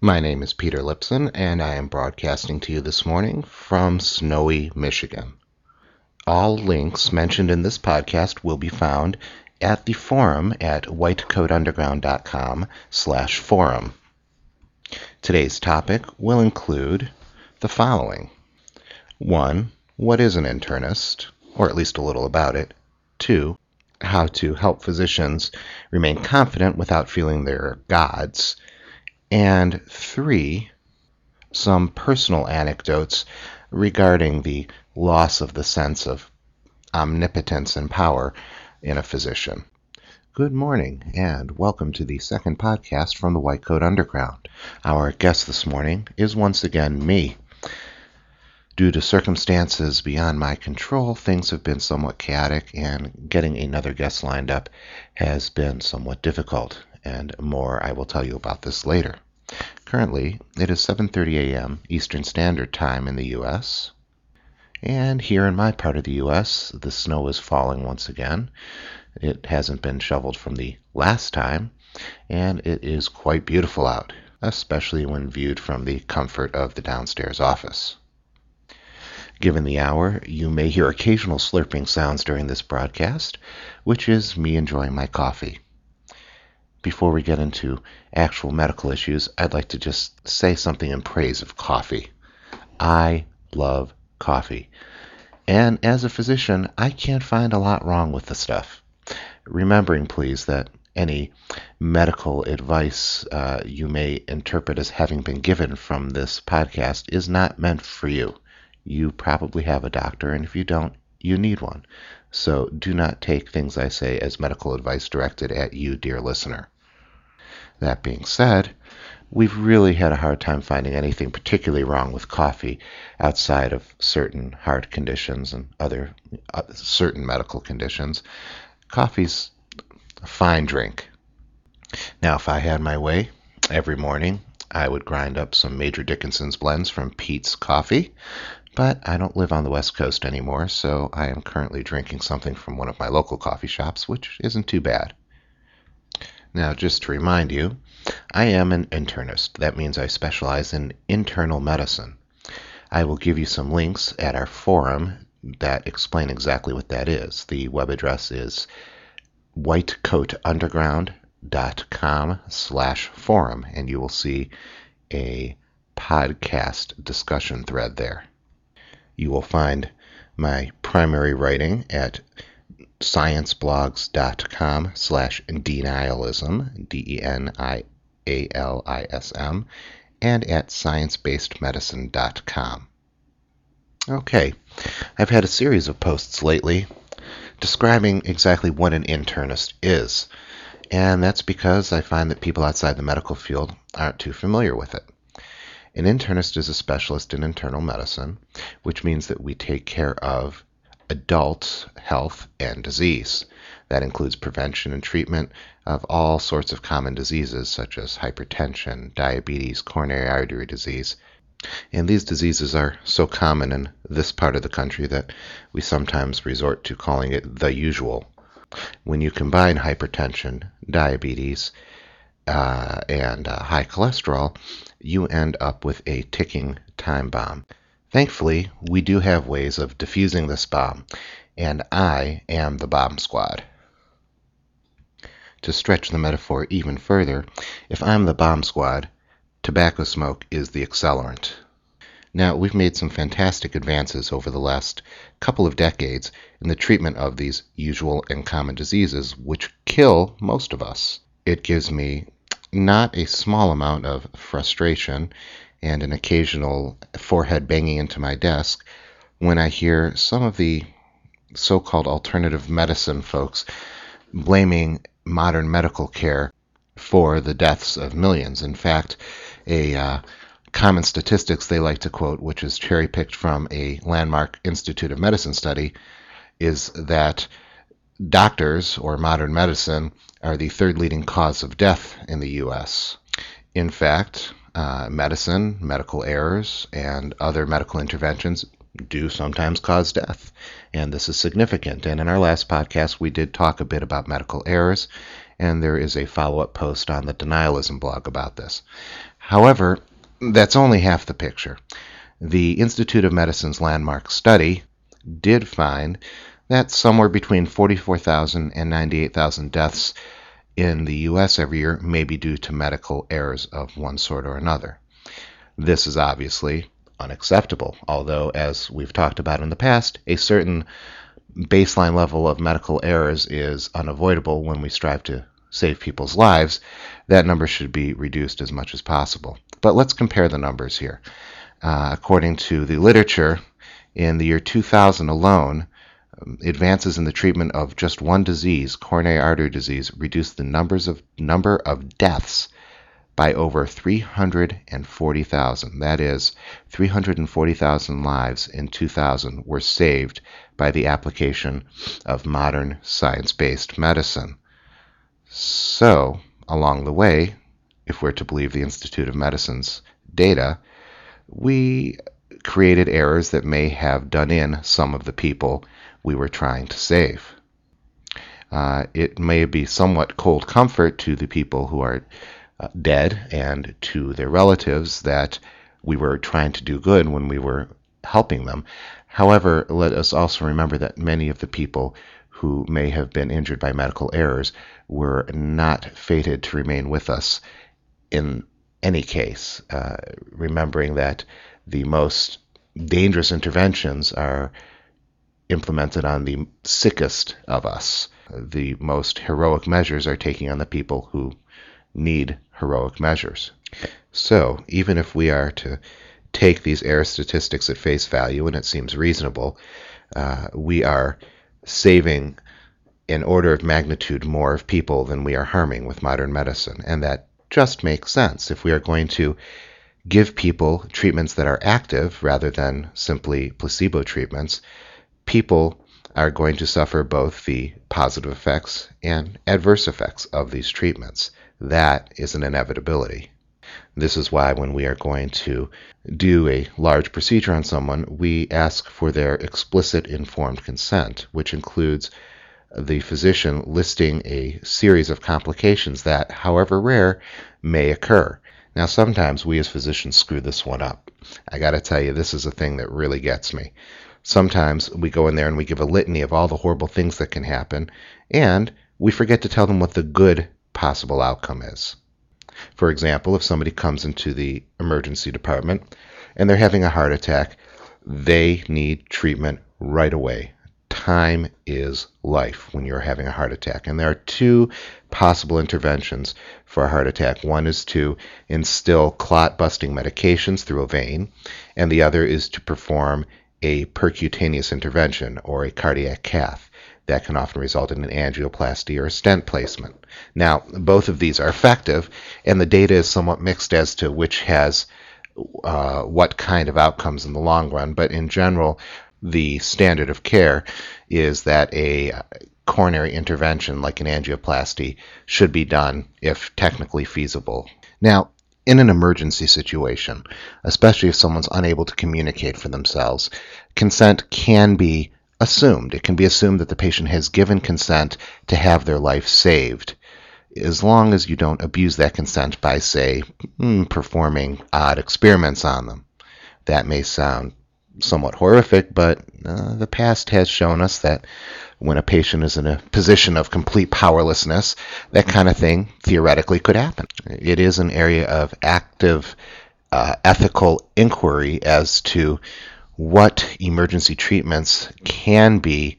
My name is Peter Lipson, and I am broadcasting to you this morning from snowy Michigan. All links mentioned in this podcast will be found at the forum at whitecoatunderground.com slash forum. Today's topic will include the following. 1. What is an internist, or at least a little about it? 2. How to help physicians remain confident without feeling they're gods. And 3. Some personal anecdotes regarding the loss of the sense of omnipotence and power in a physician. Good morning, and welcome to the second podcast from the White Coat Underground. Our guest this morning is once again me. Due to circumstances beyond my control, things have been somewhat chaotic, and getting another guest lined up has been somewhat difficult, and more I will tell you about this later. Currently, it is 7:30 a.m. Eastern Standard Time in the US, and here in my part of the US, the snow is falling once again. It hasn't been shoveled from the last time, and it is quite beautiful out, especially when viewed from the comfort of the downstairs office. Given the hour, you may hear occasional slurping sounds during this broadcast, which is me enjoying my coffee. Before we get into actual medical issues, I'd like to just say something in praise of coffee. I love coffee. And as a physician, I can't find a lot wrong with the stuff remembering, please, that any medical advice uh, you may interpret as having been given from this podcast is not meant for you. You probably have a doctor, and if you don't, you need one. So do not take things I say as medical advice directed at you, dear listener. That being said, we've really had a hard time finding anything particularly wrong with coffee outside of certain heart conditions and other uh, certain medical conditions. Coffee's a fine drink. Now, if I had my way, every morning I would grind up some Major Dickason's blends from Peet's Coffee, but I don't live on the West Coast anymore, so I am currently drinking something from one of my local coffee shops, which isn't too bad. Now, just to remind you, I am an internist. That means I specialize in internal medicine. I will give you some links at our forum that explain exactly what that is. The web address is whitecoatunderground.com slash forum, and you will see a podcast discussion thread there. You will find my primary writing at scienceblogs.com slash denialism, D-E-N-I-A-L-I-S-M, and at sciencebasedmedicine.com. Okay, I've had a series of posts lately describing exactly what an internist is, and that's because I find that people outside the medical field aren't too familiar with it. An internist is a specialist in internal medicine, which means that we take care of adult health and disease. That includes prevention and treatment of all sorts of common diseases such as hypertension, diabetes, coronary artery disease, and these diseases are so common in this part of the country that we sometimes resort to calling it the usual. When you combine hypertension, diabetes, uh, and uh, high cholesterol, you end up with a ticking time bomb. Thankfully, we do have ways of diffusing this bomb, and I am the bomb squad. To stretch the metaphor even further, if I'm the bomb squad, tobacco smoke is the accelerant. Now, we've made some fantastic advances over the last couple of decades in the treatment of these usual and common diseases, which kill most of us. It gives me not a small amount of frustration and an occasional forehead banging into my desk when I hear some of the so called alternative medicine folks blaming modern medical care for the deaths of millions. In fact, a uh, common statistics they like to quote, which is cherry picked from a landmark Institute of Medicine study, is that doctors or modern medicine are the third leading cause of death in the U.S. In fact, uh, medicine, medical errors, and other medical interventions do sometimes cause death. And this is significant. And in our last podcast, we did talk a bit about medical errors, and there is a follow up post on the denialism blog about this. However, that's only half the picture. The Institute of Medicine's landmark study did find that somewhere between 44,000 and 98,000 deaths in the U.S. every year may be due to medical errors of one sort or another. This is obviously unacceptable, although, as we've talked about in the past, a certain baseline level of medical errors is unavoidable when we strive to save people's lives. That number should be reduced as much as possible. But let's compare the numbers here. Uh, according to the literature, in the year 2000 alone, Um, advances in the treatment of just one disease, coronary artery disease, reduced the numbers of number of deaths by over 340,000. That is, 340,000 lives in 2000 were saved by the application of modern science-based medicine. So, along the way, if we're to believe the Institute of Medicine's data, we created errors that may have done in some of the people we were trying to save. Uh, it may be somewhat cold comfort to the people who are uh, dead and to their relatives that we were trying to do good when we were helping them. However, let us also remember that many of the people who may have been injured by medical errors were not fated to remain with us in any case, uh, remembering that the most dangerous interventions are implemented on the sickest of us. The most heroic measures are taking on the people who need heroic measures. So, even if we are to take these error statistics at face value, and it seems reasonable, uh, we are saving an order of magnitude more of people than we are harming with modern medicine. And that just makes sense. If we are going to give people treatments that are active rather than simply placebo treatments, people are going to suffer both the positive effects and adverse effects of these treatments. That is an inevitability. This is why when we are going to do a large procedure on someone, we ask for their explicit informed consent, which includes the physician listing a series of complications that, however rare, may occur. Now, sometimes we as physicians screw this one up. I got to tell you, this is a thing that really gets me. Sometimes we go in there and we give a litany of all the horrible things that can happen, and we forget to tell them what the good possible outcome is. For example, if somebody comes into the emergency department and they're having a heart attack, they need treatment right away time is life when you're having a heart attack. And there are two possible interventions for a heart attack. One is to instill clot busting medications through a vein, and the other is to perform a percutaneous intervention or a cardiac cath. That can often result in an angioplasty or a stent placement. Now, both of these are effective, and the data is somewhat mixed as to which has uh, what kind of outcomes in the long run, but in general, the standard of care is that a coronary intervention like an angioplasty should be done if technically feasible. Now, in an emergency situation, especially if someone's unable to communicate for themselves, consent can be assumed. It can be assumed that the patient has given consent to have their life saved, as long as you don't abuse that consent by, say, hmm, performing odd experiments on them. That may sound somewhat horrific, but uh, the past has shown us that when a patient is in a position of complete powerlessness, that kind of thing theoretically could happen. It is an area of active uh, ethical inquiry as to what emergency treatments can be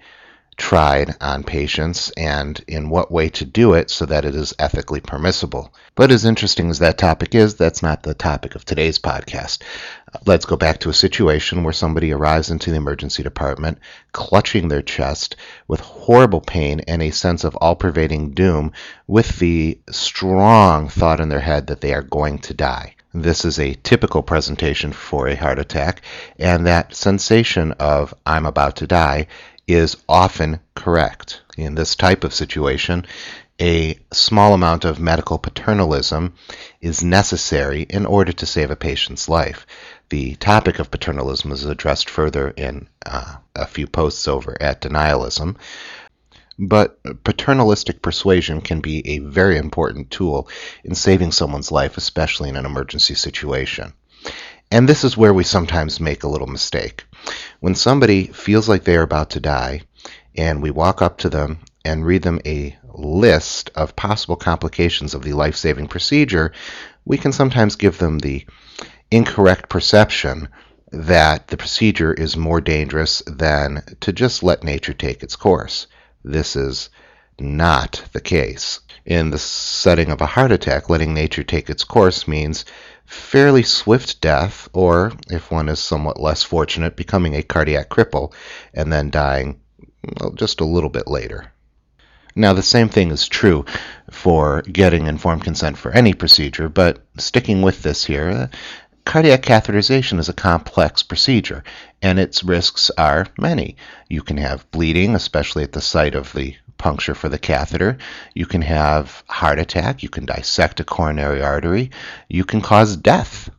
tried on patients and in what way to do it so that it is ethically permissible. But as interesting as that topic is, that's not the topic of today's podcast. Let's go back to a situation where somebody arrives into the emergency department clutching their chest with horrible pain and a sense of all pervading doom with the strong thought in their head that they are going to die. This is a typical presentation for a heart attack, and that sensation of I'm about to die is often correct. In this type of situation, a small amount of medical paternalism is necessary in order to save a patient's life. The topic of paternalism is addressed further in uh, a few posts over at Denialism. But paternalistic persuasion can be a very important tool in saving someone's life, especially in an emergency situation. And this is where we sometimes make a little mistake. When somebody feels like they are about to die, and we walk up to them and read them a list of possible complications of the life saving procedure, we can sometimes give them the incorrect perception that the procedure is more dangerous than to just let nature take its course. This is not the case. In the setting of a heart attack, letting nature take its course means fairly swift death, or, if one is somewhat less fortunate, becoming a cardiac cripple and then dying well, just a little bit later. Now, the same thing is true for getting informed consent for any procedure, but sticking with this here, uh, cardiac catheterization is a complex procedure, and its risks are many. You can have bleeding, especially at the site of the puncture for the catheter. You can have heart attack. You can dissect a coronary artery. You can cause death.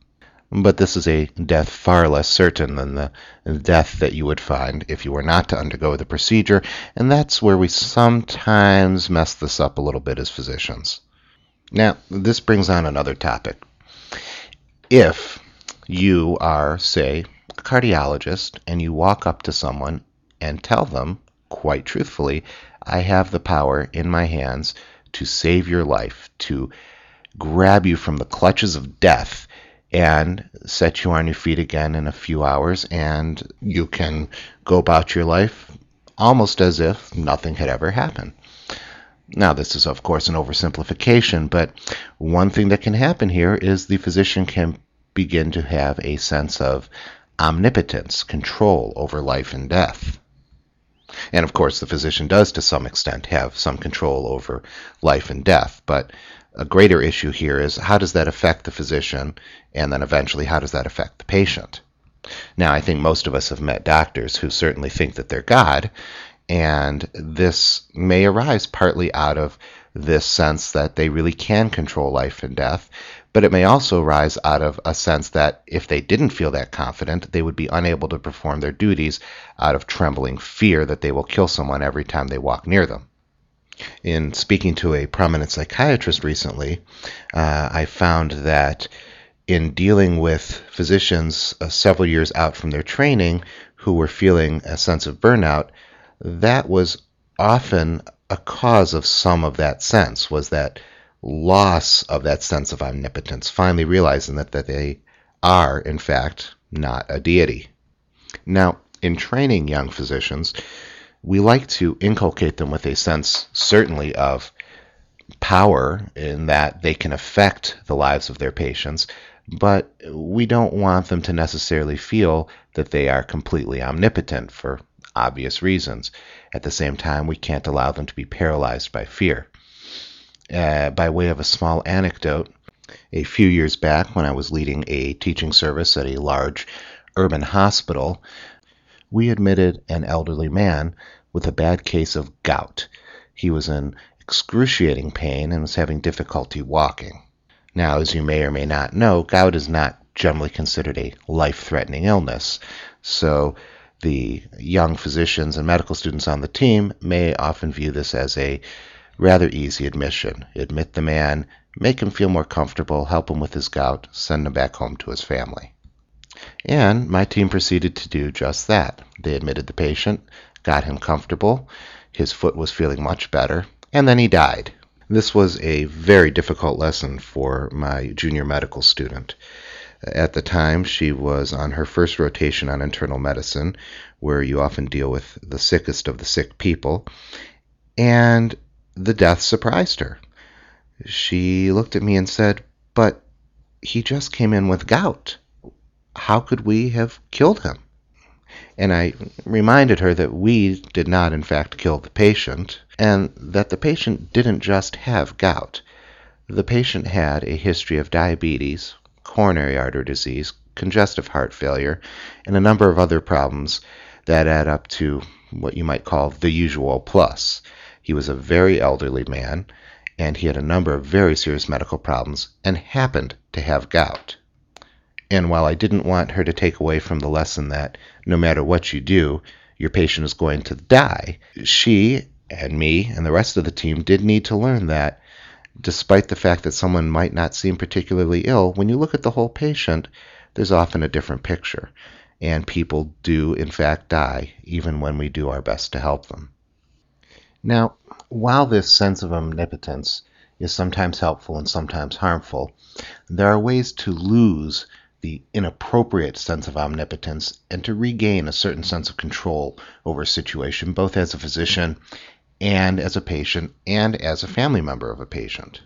But this is a death far less certain than the death that you would find if you were not to undergo the procedure, and that's where we sometimes mess this up a little bit as physicians. Now, this brings on another topic. If you are, say, a cardiologist, and you walk up to someone and tell them, quite truthfully, I have the power in my hands to save your life, to grab you from the clutches of death and set you on your feet again in a few hours, and you can go about your life almost as if nothing had ever happened. Now, this is, of course, an oversimplification, but one thing that can happen here is the physician can begin to have a sense of omnipotence, control over life and death. And of course, the physician does to some extent have some control over life and death, but a greater issue here is how does that affect the physician, and then eventually how does that affect the patient? Now, I think most of us have met doctors who certainly think that they're God, and this may arise partly out of this sense that they really can control life and death, but it may also arise out of a sense that if they didn't feel that confident, they would be unable to perform their duties out of trembling fear that they will kill someone every time they walk near them. In speaking to a prominent psychiatrist recently, uh, I found that in dealing with physicians uh, several years out from their training who were feeling a sense of burnout, that was often a cause of some of that sense, was that loss of that sense of omnipotence, finally realizing that, that they are, in fact, not a deity. Now, in training young physicians, we like to inculcate them with a sense, certainly, of power in that they can affect the lives of their patients, but we don't want them to necessarily feel that they are completely omnipotent for obvious reasons. At the same time, we can't allow them to be paralyzed by fear. Uh, by way of a small anecdote, a few years back when I was leading a teaching service at a large urban hospital, we admitted an elderly man with a bad case of gout. He was in excruciating pain and was having difficulty walking. Now, as you may or may not know, gout is not generally considered a life threatening illness. So, the young physicians and medical students on the team may often view this as a rather easy admission. Admit the man, make him feel more comfortable, help him with his gout, send him back home to his family. And my team proceeded to do just that. They admitted the patient, got him comfortable, his foot was feeling much better, and then he died. This was a very difficult lesson for my junior medical student. At the time, she was on her first rotation on internal medicine, where you often deal with the sickest of the sick people, and the death surprised her. She looked at me and said, But he just came in with gout how could we have killed him? And I reminded her that we did not, in fact, kill the patient, and that the patient didn't just have gout. The patient had a history of diabetes, coronary artery disease, congestive heart failure, and a number of other problems that add up to what you might call the usual plus. He was a very elderly man, and he had a number of very serious medical problems and happened to have gout. And while I didn't want her to take away from the lesson that no matter what you do, your patient is going to die, she and me and the rest of the team did need to learn that despite the fact that someone might not seem particularly ill, when you look at the whole patient, there's often a different picture. And people do, in fact, die, even when we do our best to help them. Now, while this sense of omnipotence is sometimes helpful and sometimes harmful, there are ways to lose the inappropriate sense of omnipotence and to regain a certain sense of control over a situation, both as a physician and as a patient and as a family member of a patient.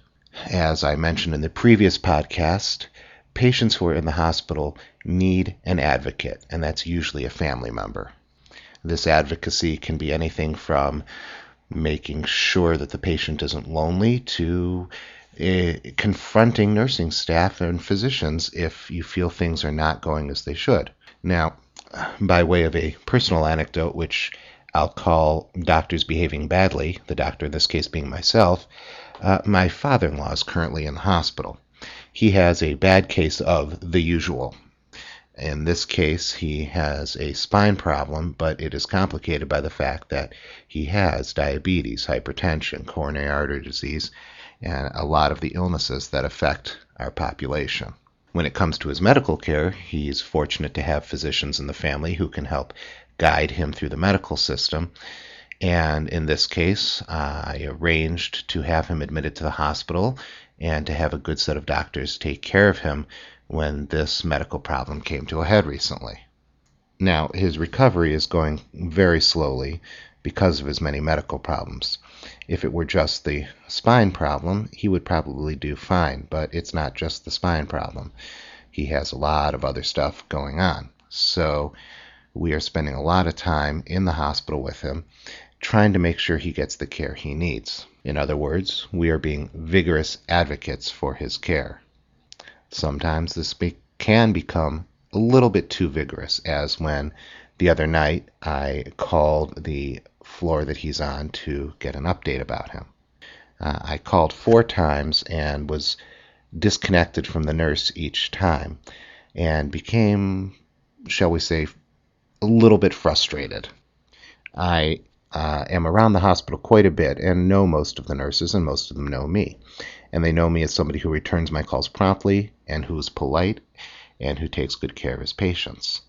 As I mentioned in the previous podcast, patients who are in the hospital need an advocate, and that's usually a family member. This advocacy can be anything from making sure that the patient isn't lonely to uh, confronting nursing staff and physicians if you feel things are not going as they should. Now, by way of a personal anecdote, which I'll call doctors behaving badly, the doctor in this case being myself, uh, my father in law is currently in the hospital. He has a bad case of the usual. In this case, he has a spine problem, but it is complicated by the fact that he has diabetes, hypertension, coronary artery disease, and a lot of the illnesses that affect our population. When it comes to his medical care, he's fortunate to have physicians in the family who can help guide him through the medical system. And in this case, uh, I arranged to have him admitted to the hospital and to have a good set of doctors take care of him when this medical problem came to a head recently. Now, his recovery is going very slowly because of his many medical problems. If it were just the spine problem, he would probably do fine, but it's not just the spine problem. He has a lot of other stuff going on. So, we are spending a lot of time in the hospital with him, trying to make sure he gets the care he needs. In other words, we are being vigorous advocates for his care. Sometimes this be- can become a little bit too vigorous, as when the other night I called the floor that he's on to get an update about him. Uh, I called four times and was disconnected from the nurse each time and became, shall we say, a little bit frustrated. I uh, am around the hospital quite a bit and know most of the nurses, and most of them know me and they know me as somebody who returns my calls promptly and who's polite and who takes good care of his patients.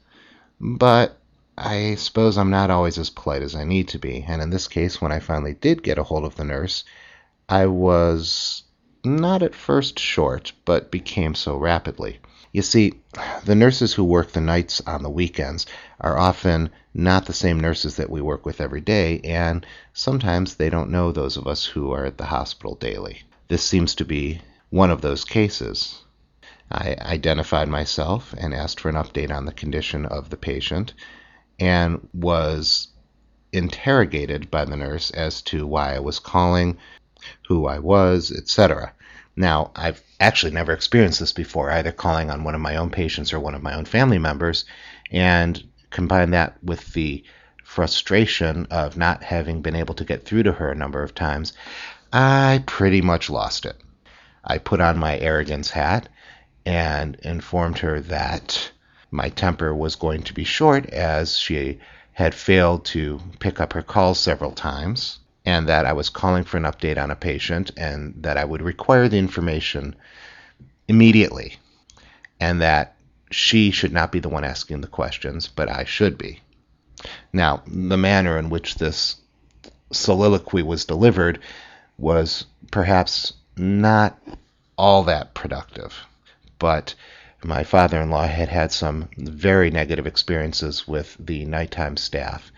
But I suppose I'm not always as polite as I need to be, and in this case, when I finally did get a hold of the nurse, I was not at first short, but became so rapidly. You see, the nurses who work the nights on the weekends are often not the same nurses that we work with every day, and sometimes they don't know those of us who are at the hospital daily. This seems to be one of those cases. I identified myself and asked for an update on the condition of the patient and was interrogated by the nurse as to why I was calling, who I was, etc. Now, I've actually never experienced this before, either calling on one of my own patients or one of my own family members, and combine that with the frustration of not having been able to get through to her a number of times, I pretty much lost it. I put on my arrogance hat and informed her that my temper was going to be short as she had failed to pick up her calls several times, and that I was calling for an update on a patient and that I would require the information immediately, and that she should not be the one asking the questions, but I should be. Now, the manner in which this soliloquy was delivered was perhaps not all that productive. But my father in law had had some very negative experiences with the nighttime staff,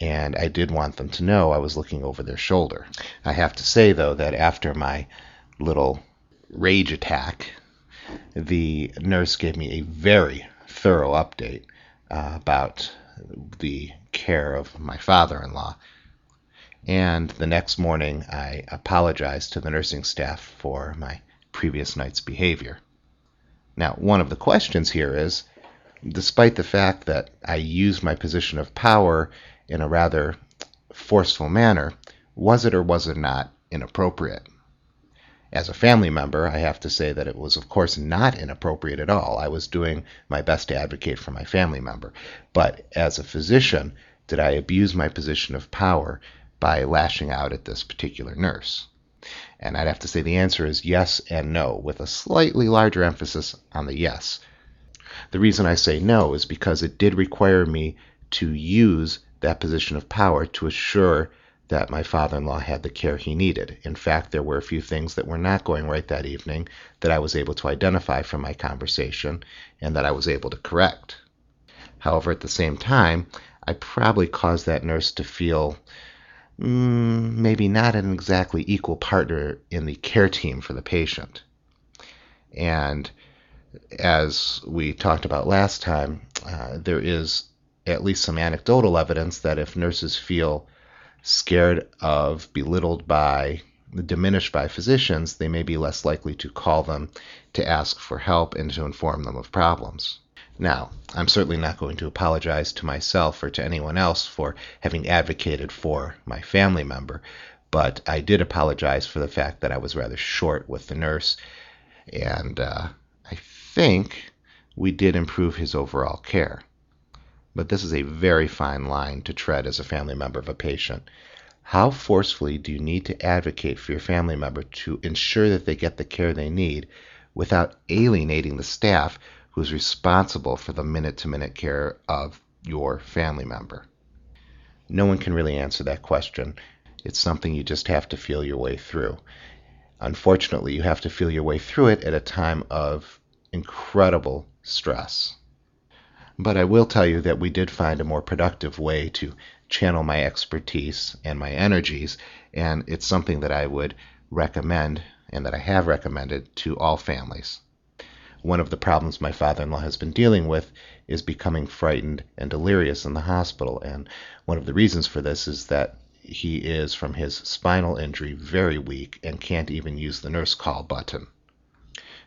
and I did want them to know I was looking over their shoulder. I have to say, though, that after my little rage attack, the nurse gave me a very thorough update uh, about the care of my father in law and the next morning I apologized to the nursing staff for my previous night's behavior. Now, one of the questions here is despite the fact that I used my position of power in a rather forceful manner, was it or was it not inappropriate? As a family member, I have to say that it was, of course, not inappropriate at all. I was doing my best to advocate for my family member. But as a physician, did I abuse my position of power by lashing out at this particular nurse? And I'd have to say the answer is yes and no, with a slightly larger emphasis on the yes. The reason I say no is because it did require me to use that position of power to assure that my father in law had the care he needed. In fact, there were a few things that were not going right that evening that I was able to identify from my conversation and that I was able to correct. However, at the same time, I probably caused that nurse to feel mm, maybe not an exactly equal partner in the care team for the patient. And as we talked about last time, uh, there is at least some anecdotal evidence that if nurses feel scared of, belittled by, diminished by physicians, they may be less likely to call them to ask for help and to inform them of problems. Now, I'm certainly not going to apologize to myself or to anyone else for having advocated for my family member, but I did apologize for the fact that I was rather short with the nurse, and uh, I think we did improve his overall care. But this is a very fine line to tread as a family member of a patient. How forcefully do you need to advocate for your family member to ensure that they get the care they need without alienating the staff who's responsible for the minute to minute care of your family member? No one can really answer that question. It's something you just have to feel your way through. Unfortunately, you have to feel your way through it at a time of incredible stress. But I will tell you that we did find a more productive way to channel my expertise and my energies, and it's something that I would recommend and that I have recommended to all families. One of the problems my father in law has been dealing with is becoming frightened and delirious in the hospital, and one of the reasons for this is that he is, from his spinal injury, very weak and can't even use the nurse call button.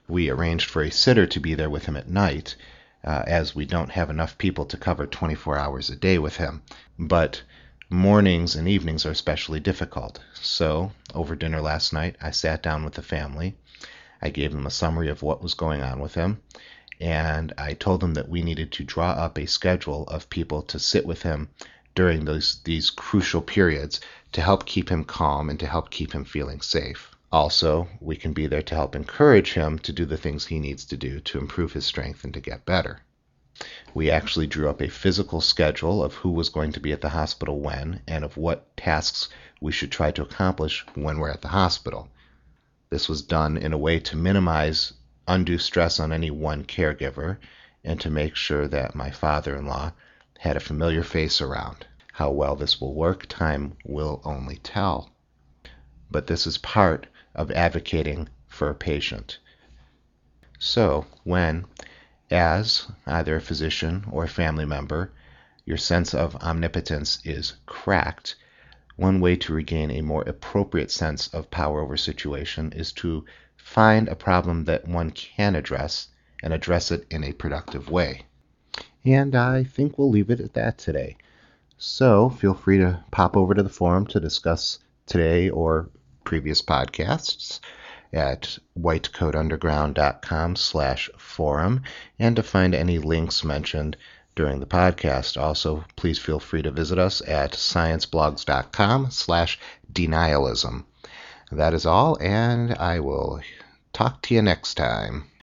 We arranged for a sitter to be there with him at night, uh, as we don't have enough people to cover 24 hours a day with him. But mornings and evenings are especially difficult. So, over dinner last night, I sat down with the family. I gave them a summary of what was going on with him, and I told them that we needed to draw up a schedule of people to sit with him during those these crucial periods to help keep him calm and to help keep him feeling safe. Also, we can be there to help encourage him to do the things he needs to do to improve his strength and to get better. We actually drew up a physical schedule of who was going to be at the hospital when and of what tasks we should try to accomplish when we're at the hospital. This was done in a way to minimize undue stress on any one caregiver and to make sure that my father in law had a familiar face around. How well this will work, time will only tell. But this is part of advocating for a patient. So, when, as either a physician or a family member, your sense of omnipotence is cracked, one way to regain a more appropriate sense of power over situation is to find a problem that one can address and address it in a productive way. And I think we'll leave it at that today. So feel free to pop over to the forum to discuss today or previous podcasts at whitecoatunderground.com slash forum and to find any links mentioned during the podcast. Also, please feel free to visit us at scienceblogs.com slash denialism. That is all, and I will talk to you next time.